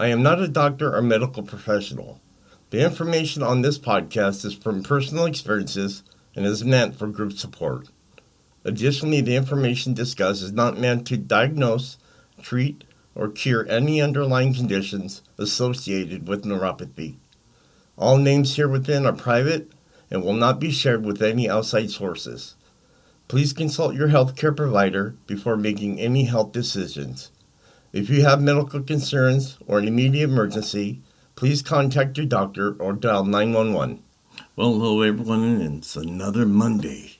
I am not a doctor or medical professional. The information on this podcast is from personal experiences and is meant for group support. Additionally, the information discussed is not meant to diagnose, treat, or cure any underlying conditions associated with neuropathy. All names here within are private and will not be shared with any outside sources. Please consult your healthcare provider before making any health decisions. If you have medical concerns or an immediate emergency, please contact your doctor or dial 911. Well, hello everyone, and it's another Monday.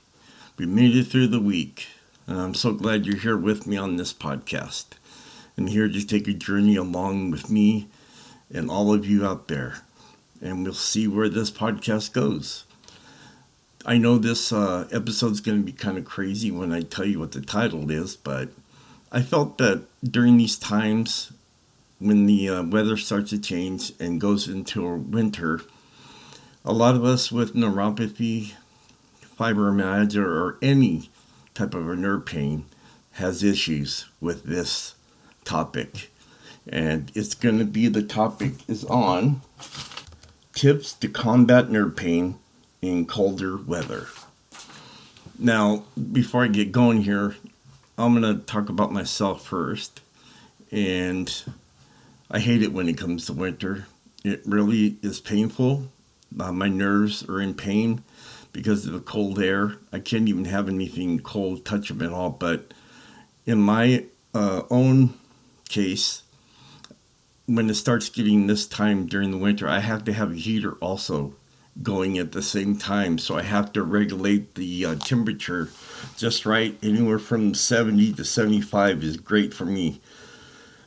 We made it through the week, and I'm so glad you're here with me on this podcast. And here to take a journey along with me and all of you out there. And we'll see where this podcast goes. I know this uh, episode's going to be kind of crazy when I tell you what the title is, but I felt that during these times when the uh, weather starts to change and goes into winter, a lot of us with neuropathy, fibromyalgia, or any type of a nerve pain has issues with this topic. And it's going to be the topic is on tips to combat nerve pain in colder weather. Now, before I get going here, I'm going to talk about myself first. And I hate it when it comes to winter. It really is painful. Uh, my nerves are in pain because of the cold air. I can't even have anything cold touch them at all. But in my uh, own case, when it starts getting this time during the winter, I have to have a heater also going at the same time. So I have to regulate the uh, temperature just right. Anywhere from 70 to 75 is great for me.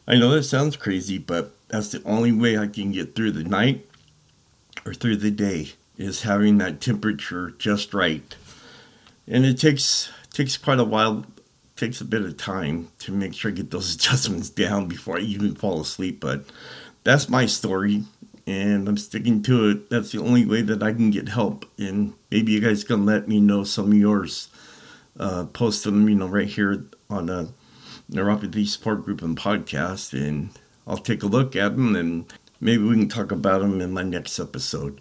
I know that sounds crazy, but that's the only way I can get through the night or through the day is having that temperature just right. And it takes takes quite a while, takes a bit of time to make sure I get those adjustments down before I even fall asleep, but that's my story and I'm sticking to it. That's the only way that I can get help. And maybe you guys can let me know some of yours. Uh, post them, you know, right here on a neuropathy support group and podcast, and I'll take a look at them and maybe we can talk about them in my next episode.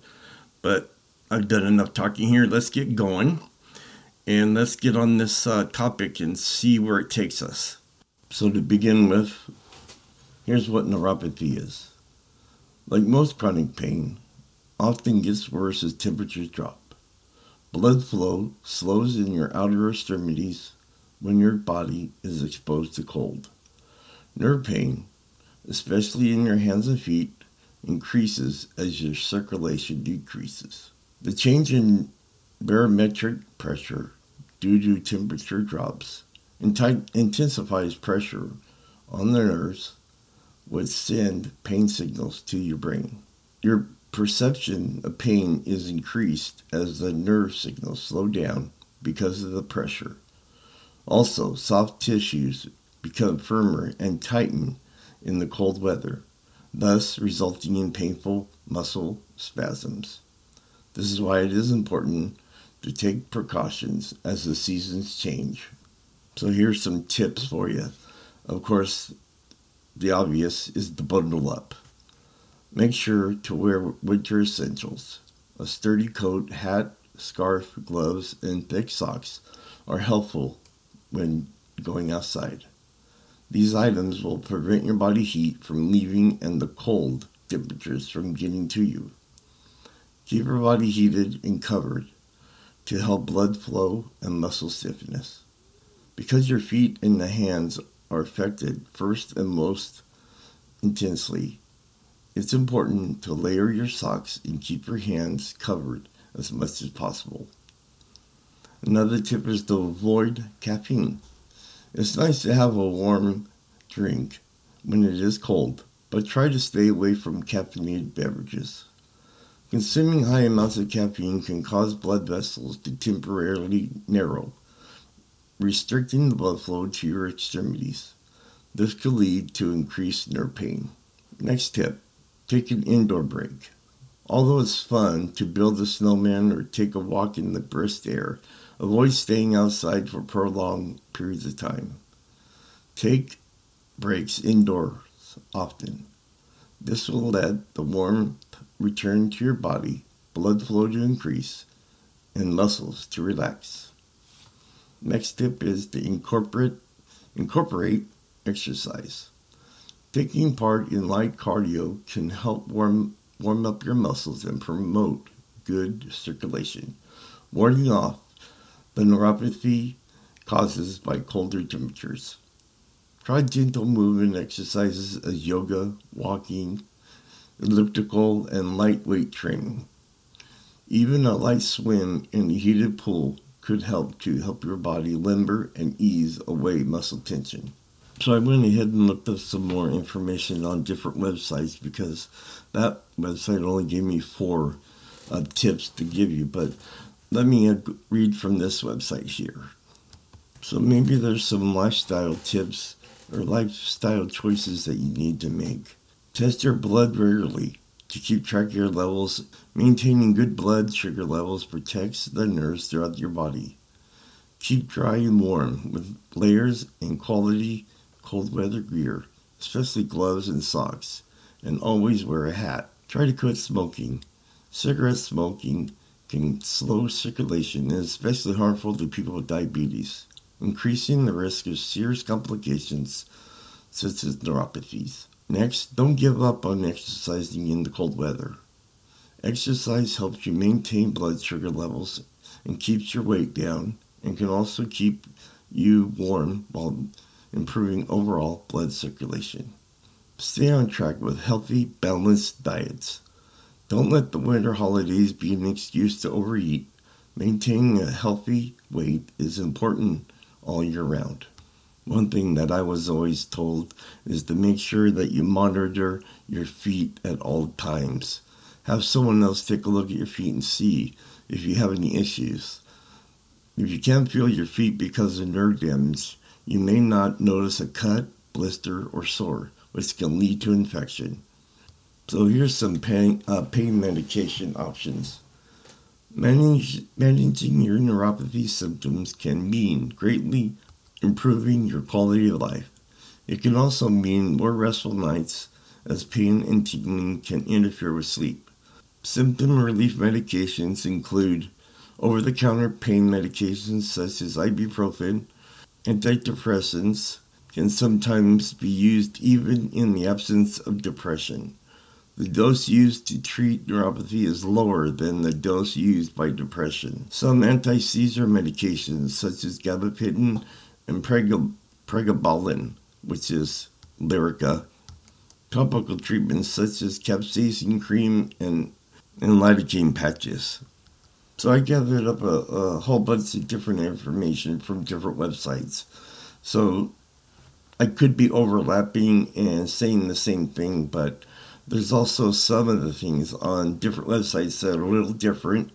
But I've done enough talking here. Let's get going and let's get on this uh, topic and see where it takes us. So, to begin with, here's what neuropathy is. Like most chronic pain, often gets worse as temperatures drop. Blood flow slows in your outer extremities when your body is exposed to cold. Nerve pain, especially in your hands and feet, increases as your circulation decreases. The change in barometric pressure due to temperature drops intensifies pressure on the nerves would send pain signals to your brain. Your perception of pain is increased as the nerve signals slow down because of the pressure. Also, soft tissues become firmer and tighten in the cold weather, thus resulting in painful muscle spasms. This is why it is important to take precautions as the seasons change. So, here's some tips for you. Of course, the obvious is to bundle up. Make sure to wear winter essentials. A sturdy coat, hat, scarf, gloves, and thick socks are helpful when going outside. These items will prevent your body heat from leaving and the cold temperatures from getting to you. Keep your body heated and covered to help blood flow and muscle stiffness. Because your feet and the hands are affected first and most intensely, it's important to layer your socks and keep your hands covered as much as possible. Another tip is to avoid caffeine. It's nice to have a warm drink when it is cold, but try to stay away from caffeinated beverages. Consuming high amounts of caffeine can cause blood vessels to temporarily narrow, restricting the blood flow to your extremities. This could lead to increased nerve pain. Next tip take an indoor break. Although it's fun to build a snowman or take a walk in the brisk air, avoid staying outside for prolonged periods of time. Take breaks indoors often. This will let the warmth return to your body, blood flow to increase, and muscles to relax. Next tip is to incorporate incorporate exercise. Taking part in light cardio can help warm warm up your muscles and promote good circulation, warding off the neuropathy causes by colder temperatures. Try gentle movement exercises as yoga, walking, elliptical, and lightweight training. Even a light swim in a heated pool could help to help your body limber and ease away muscle tension. So I went ahead and looked up some more information on different websites because that website only gave me four uh, tips to give you. But let me read from this website here. So maybe there's some lifestyle tips or lifestyle choices that you need to make. Test your blood regularly to keep track of your levels. Maintaining good blood sugar levels protects the nerves throughout your body. Keep dry and warm with layers and quality cold weather gear, especially gloves and socks, and always wear a hat. Try to quit smoking. Cigarette smoking can slow circulation and is especially harmful to people with diabetes, increasing the risk of serious complications such as neuropathies. Next, don't give up on exercising in the cold weather. Exercise helps you maintain blood sugar levels and keeps your weight down and can also keep you warm while improving overall blood circulation. Stay on track with healthy, balanced diets. Don't let the winter holidays be an excuse to overeat. Maintaining a healthy weight is important all year round. One thing that I was always told is to make sure that you monitor your feet at all times. Have someone else take a look at your feet and see if you have any issues. If you can't feel your feet because of nerve damage, you may not notice a cut, blister, or sore, which can lead to infection. So here's some pain, uh, pain medication options. Manage, managing your neuropathy symptoms can mean greatly improving your quality of life. It can also mean more restful nights as pain and tingling can interfere with sleep. Symptom relief medications include over the counter pain medications such as ibuprofen, Antidepressants can sometimes be used even in the absence of depression. The dose used to treat neuropathy is lower than the dose used by depression. Some anti-seizure medications, such as gabapentin and pregabalin, which is Lyrica, topical treatments such as capsaicin cream and, and lidocaine patches. So I gathered up a, a whole bunch of different information from different websites. So I could be overlapping and saying the same thing, but there's also some of the things on different websites that are a little different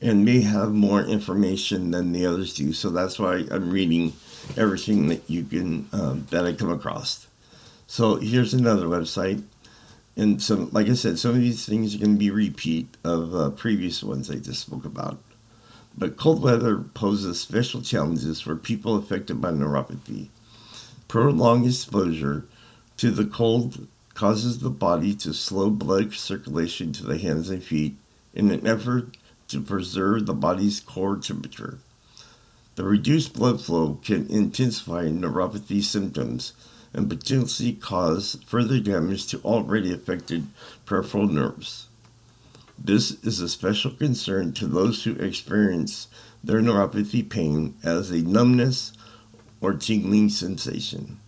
and may have more information than the others do. So that's why I'm reading everything that you can um, that I come across. So here's another website and some, like I said, some of these things are going to be repeat of uh, previous ones I just spoke about. But cold weather poses special challenges for people affected by neuropathy. Prolonged exposure to the cold causes the body to slow blood circulation to the hands and feet in an effort to preserve the body's core temperature. The reduced blood flow can intensify neuropathy symptoms and potentially cause further damage to already affected peripheral nerves. This is a special concern to those who experience their neuropathy pain as a numbness or tingling sensation.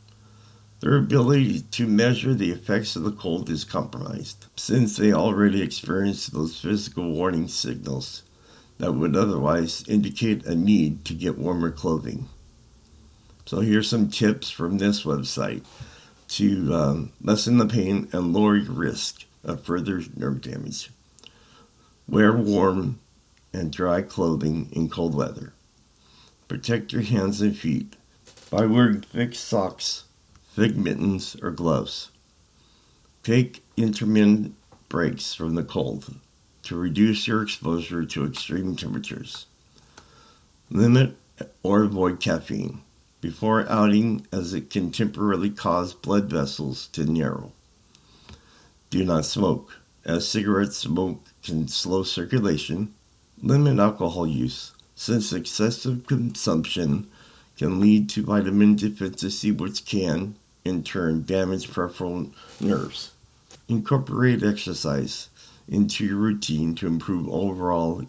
Their ability to measure the effects of the cold is compromised, since they already experience those physical warning signals that would otherwise indicate a need to get warmer clothing. So here's some tips from this website to um, lessen the pain and lower your risk of further nerve damage. Wear warm and dry clothing in cold weather. Protect your hands and feet by wearing thick socks, thick mittens, or gloves. Take intermittent breaks from the cold to reduce your exposure to extreme temperatures. Limit or avoid caffeine before outing as it can temporarily cause blood vessels to narrow. Do not smoke, as cigarette smoke can slow circulation. Limit alcohol use, since excessive consumption can lead to vitamin deficiency, which can, in turn, damage peripheral nerves. Incorporate exercise into your routine to improve overall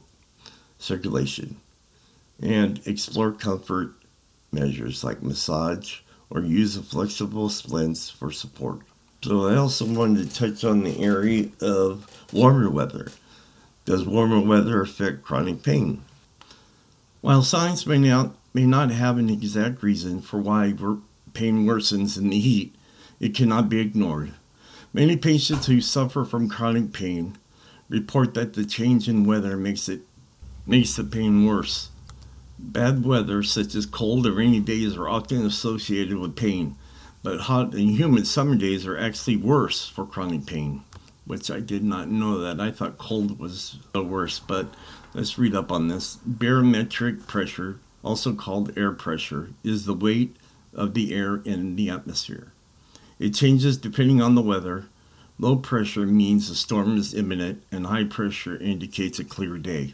circulation. And explore comfort measures like massage or use of flexible splints for support. So I also wanted to touch on the area of warmer weather. Does warmer weather affect chronic pain? While science may not, may not have an exact reason for why pain worsens in the heat, it cannot be ignored. Many patients who suffer from chronic pain report that the change in weather makes it makes the pain worse. Bad weather, such as cold or rainy days, are often associated with pain, but hot and humid summer days are actually worse for chronic pain, which I did not know that. I thought cold was the worst, but let's read up on this. Barometric pressure, also called air pressure, is the weight of the air in the atmosphere. It changes depending on the weather. Low pressure means a storm is imminent, and high pressure indicates a clear day.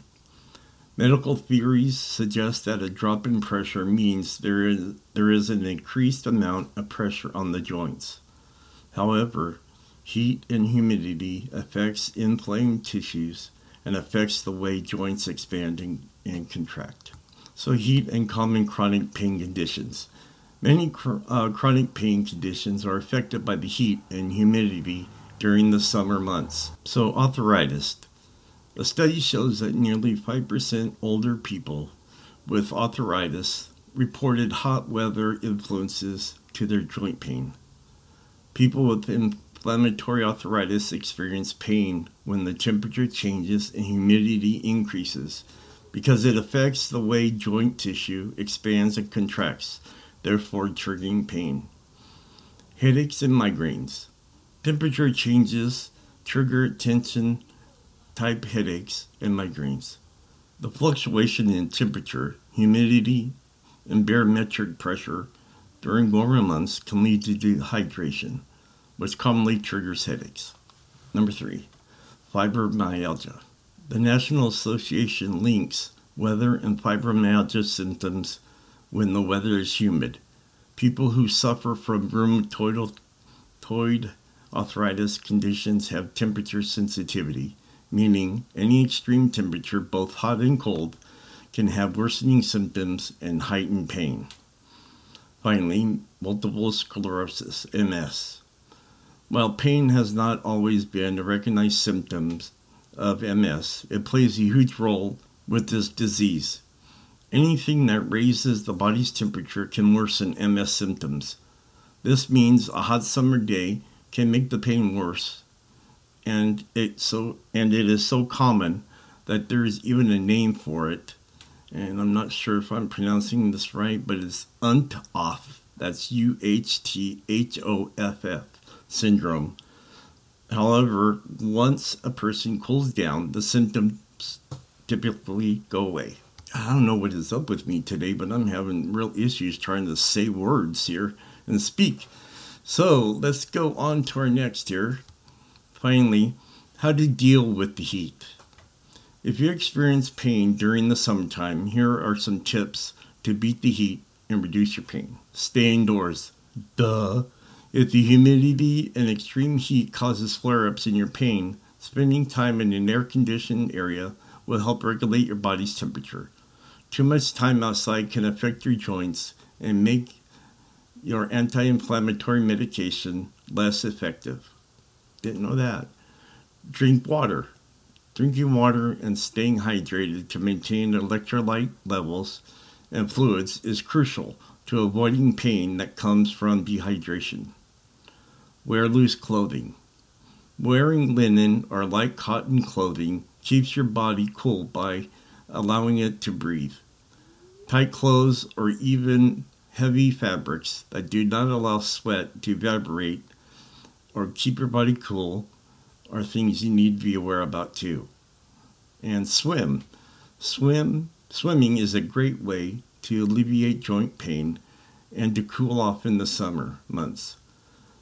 Medical theories suggest that a drop in pressure means there is, there is an increased amount of pressure on the joints. However, heat and humidity affects inflamed tissues and affects the way joints expand and, and contract. So heat and common chronic pain conditions. Many cr- uh, chronic pain conditions are affected by the heat and humidity during the summer months. So arthritis, a study shows that nearly 5% older people with arthritis reported hot weather influences to their joint pain. People with inflammatory arthritis experience pain when the temperature changes and humidity increases because it affects the way joint tissue expands and contracts, therefore triggering pain. Headaches and migraines. Temperature changes trigger tension type headaches, and migraines. The fluctuation in temperature, humidity, and barometric pressure during warmer months can lead to dehydration, which commonly triggers headaches. Number three, fibromyalgia. The National Association links weather and fibromyalgia symptoms when the weather is humid. People who suffer from rheumatoid arthritis conditions have temperature sensitivity meaning any extreme temperature, both hot and cold, can have worsening symptoms and heightened pain. Finally, multiple sclerosis, MS. While pain has not always been a recognized symptom of MS, it plays a huge role with this disease. Anything that raises the body's temperature can worsen MS symptoms. This means a hot summer day can make the pain worse, and it so and it is so common that there is even a name for it. And I'm not sure if I'm pronouncing this right, but it's UHTHOFF. That's U H T H O F F syndrome. However, once a person cools down, the symptoms typically go away. I don't know what is up with me today, but I'm having real issues trying to say words here and speak. So let's go on to our next here. Finally, how to deal with the heat. If you experience pain during the summertime, here are some tips to beat the heat and reduce your pain. Stay indoors. Duh. If the humidity and extreme heat causes flare ups in your pain, spending time in an air conditioned area will help regulate your body's temperature. Too much time outside can affect your joints and make your anti inflammatory medication less effective. Didn't know that. Drink water. Drinking water and staying hydrated to maintain electrolyte levels and fluids is crucial to avoiding pain that comes from dehydration. Wear loose clothing. Wearing linen or light cotton clothing keeps your body cool by allowing it to breathe. Tight clothes or even heavy fabrics that do not allow sweat to evaporate or keep your body cool are things you need to be aware about too. And swim. Swim swimming is a great way to alleviate joint pain and to cool off in the summer months.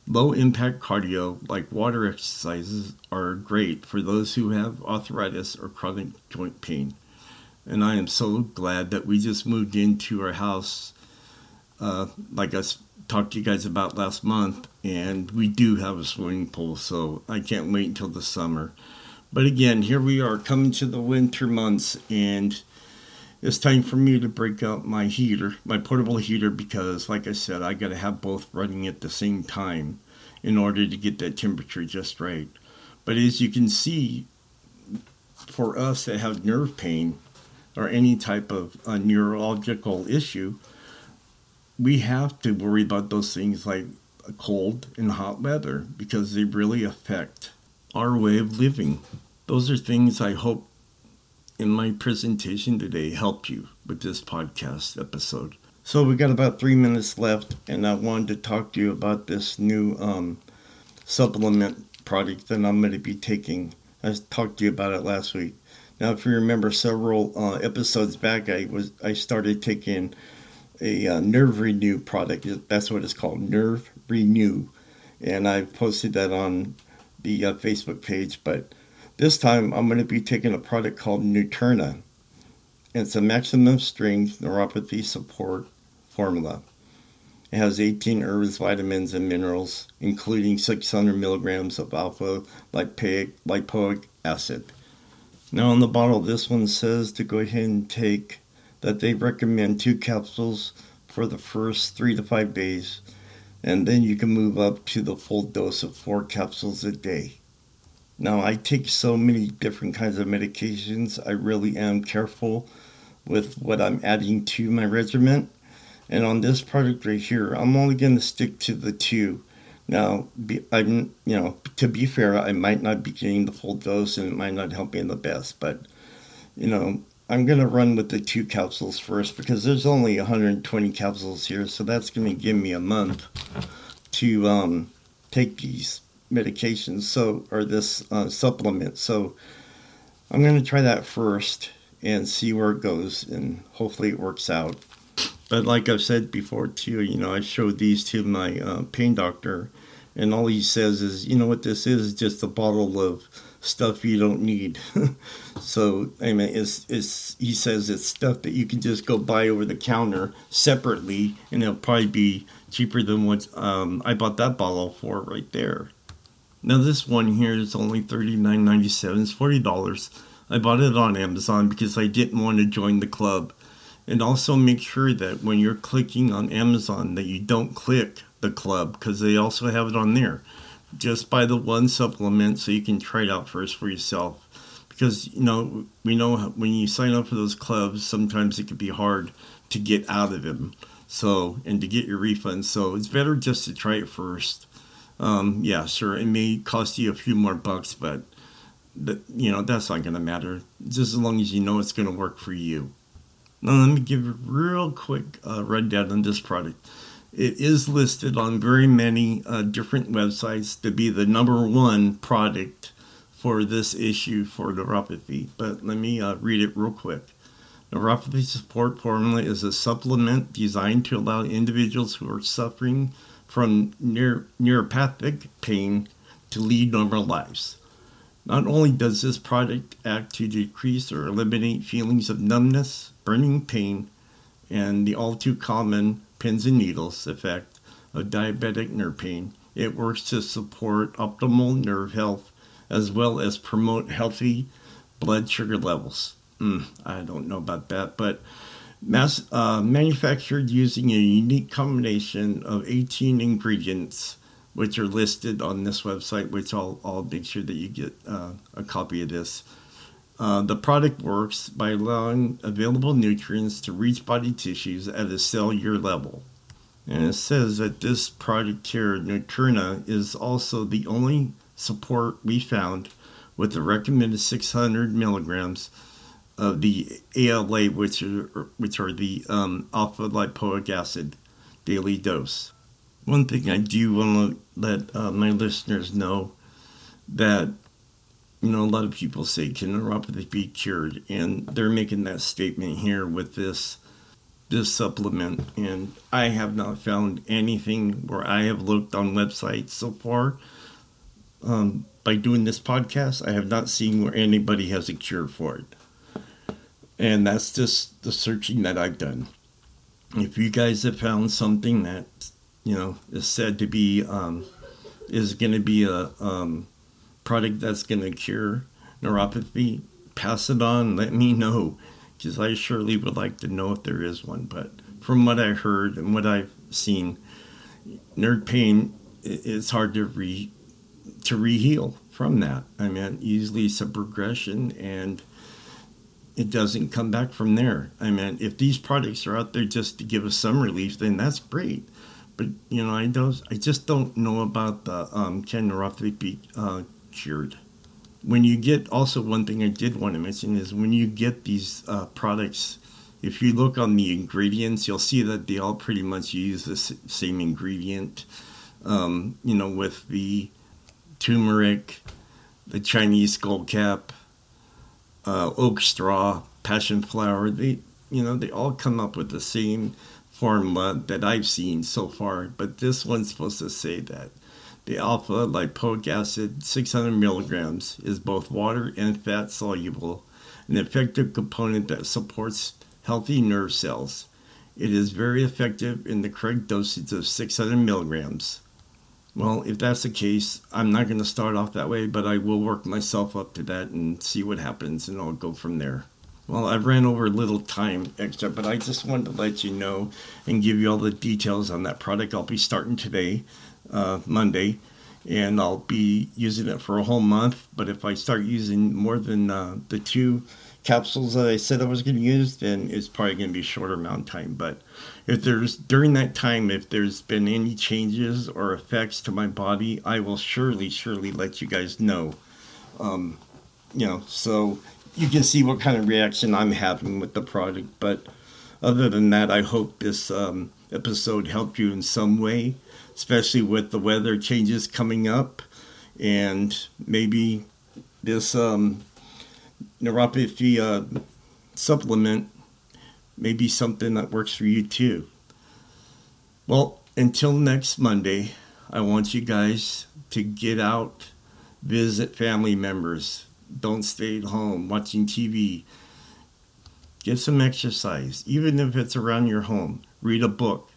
Low impact cardio like water exercises are great for those who have arthritis or chronic joint pain. And I am so glad that we just moved into our house, uh, like I talked to you guys about last month, and we do have a swimming pool, so I can't wait until the summer. But again, here we are coming to the winter months, and it's time for me to break out my heater, my portable heater, because, like I said, I got to have both running at the same time in order to get that temperature just right. But as you can see, for us that have nerve pain or any type of neurological issue, we have to worry about those things like cold and hot weather because they really affect our way of living. Those are things I hope in my presentation today help you with this podcast episode. So we got about three minutes left, and I wanted to talk to you about this new um, supplement product that I'm going to be taking. I talked to you about it last week. Now, if you remember, several uh, episodes back, I was I started taking a uh, Nerve Renew product. That's what it's called, Nerve Renew, and I posted that on the uh, Facebook page. But this time I'm going to be taking a product called Nuturna. It's a maximum strength neuropathy support formula. It has 18 herbs, vitamins, and minerals, including 600 milligrams of alpha lipoic acid. Now, on the bottle, this one says to go ahead and take that they recommend two capsules for the first three to five days, and then you can move up to the full dose of four capsules a day. Now, I take so many different kinds of medications. I really am careful with what I'm adding to my regimen. And on this product right here, I'm only going to stick to the two. Now, be, I'm, you know, to be fair, I might not be getting the full dose and it might not help me in the best, but, you know, I'm going to run with the two capsules first because there's only 120 capsules here, so that's going to give me a month to um, take these medications so or this uh, supplement. So i'm going to try that first and see where it goes and hopefully it works out. But like i've said before too you know i showed these to my uh, pain doctor and all he says is you know what this is? Just a bottle of stuff you don't need so i mean it's, it's he says it's stuff that you can just go buy over the counter separately and it'll probably be cheaper than what um, i bought that bottle for right there now this one here is only $39.97. It's $40. I bought it on Amazon because I didn't want to join the club. And also make sure that when you're clicking on Amazon that you don't click the club because they also have it on there. Just buy the one supplement so you can try it out first for yourself. Because you know we know when you sign up for those clubs, sometimes it can be hard to get out of them. So and to get your refund. So it's better just to try it first um, yeah, sure, it may cost you a few more bucks, but that you know that's not going to matter. Just as long as you know it's going to work for you. Now let me give a real quick uh, rundown on this product. It is listed on very many uh, different websites to be the number one product for this issue for neuropathy. But let me uh, read it real quick. Neuropathy support formula is a supplement designed to allow individuals who are suffering from neur- neuropathic pain to lead normal lives. Not only does this product act to decrease or eliminate feelings of numbness, burning pain, and the all too common pins and needles effect of diabetic nerve pain, it works to support optimal nerve health as well as promote healthy blood sugar levels. Mm, I don't know about that, but mass, uh, manufactured using a unique combination of 18 ingredients, which are listed on this website, which I'll, I'll make sure that you get uh, a copy of this. Uh, the product works by allowing available nutrients to reach body tissues at a cellular level. And it says that this product here, Nuturna, is also the only support we found with the recommended 600 milligrams of the ALA, which are, which are the um, alpha lipoic acid daily dose. One thing I do want to let uh, my listeners know that you know a lot of people say can neuropathy be cured, and they're making that statement here with this this supplement, and I have not found anything where I have looked on websites so far. Um, by doing this podcast, I have not seen where anybody has a cure for it. And that's just the searching that I've done. If you guys have found something that, you know, is said to be, um, is going to be a um, product that's going to cure neuropathy, pass it on, let me know because I surely would like to know if there is one. But from what I heard and what I've seen, nerve pain it's hard to re to reheal from that. I mean, usually it's a progression and it doesn't come back from there. I mean, if these products are out there just to give us some relief, then that's great. But you know, I don't, I just don't know about the um, can neuropathy be uh, cured when you get also one thing I did want to mention is when you get these uh, products, if you look on the ingredients, you'll see that they all pretty much use the same ingredient. Um, you know, with the turmeric, the Chinese skullcap, uh, oat straw, passion flower. They, you know, they all come up with the same formula that I've seen so far. But this one's supposed to say that the alpha lipoic acid, 600 milligrams, is both water and fat soluble, an effective component that supports healthy nerve cells. It is very effective in the correct dosage of 600 milligrams. Well, if that's the case, I'm not going to start off that way, but I will work myself up to that and see what happens, and I'll go from there. Well, I've ran over a little time extra, but I just wanted to let you know and give you all the details on that product. I'll be starting today uh, Monday, and I'll be using it for a whole month. But if I start using more than uh, the two capsules that I said I was going to use, then it's probably going to be shorter amount of time. But if there's during that time, if there's been any changes or effects to my body, I will surely, surely let you guys know. Um, you know, so you can see what kind of reaction I'm having with the product. But other than that, I hope this um, episode helped you in some way especially with the weather changes coming up, and maybe this um, neuropathy uh, supplement may be something that works for you too. Well, until next Monday, I want you guys to get out, visit family members. Don't stay at home watching TV. Get some exercise, even if it's around your home. Read a book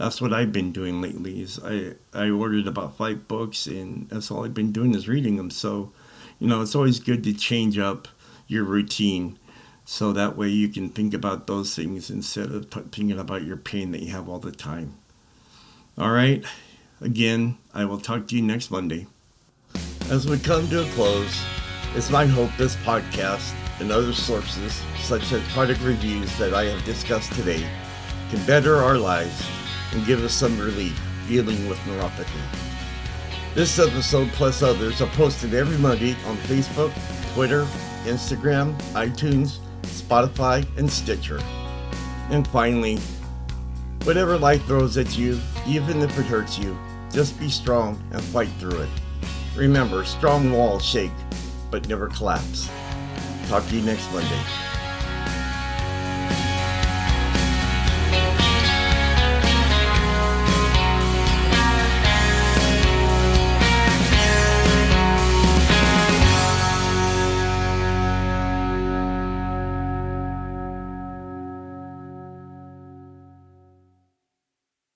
that's what I've been doing lately. Is I I ordered about five books, and that's all I've been doing is reading them. So, you know, it's always good to change up your routine, so that way you can think about those things instead of thinking about your pain that you have all the time. All right. Again, I will talk to you next Monday. As we come to a close, it's my hope this podcast and other sources, such as product reviews that I have discussed today, can better our lives and give us some relief dealing with neuropathy. This episode, plus others, are posted every Monday on Facebook, Twitter, Instagram, iTunes, Spotify, and Stitcher. And finally, whatever life throws at you, even if it hurts you, just be strong and fight through it. Remember, strong walls shake, but never collapse. Talk to you next Monday.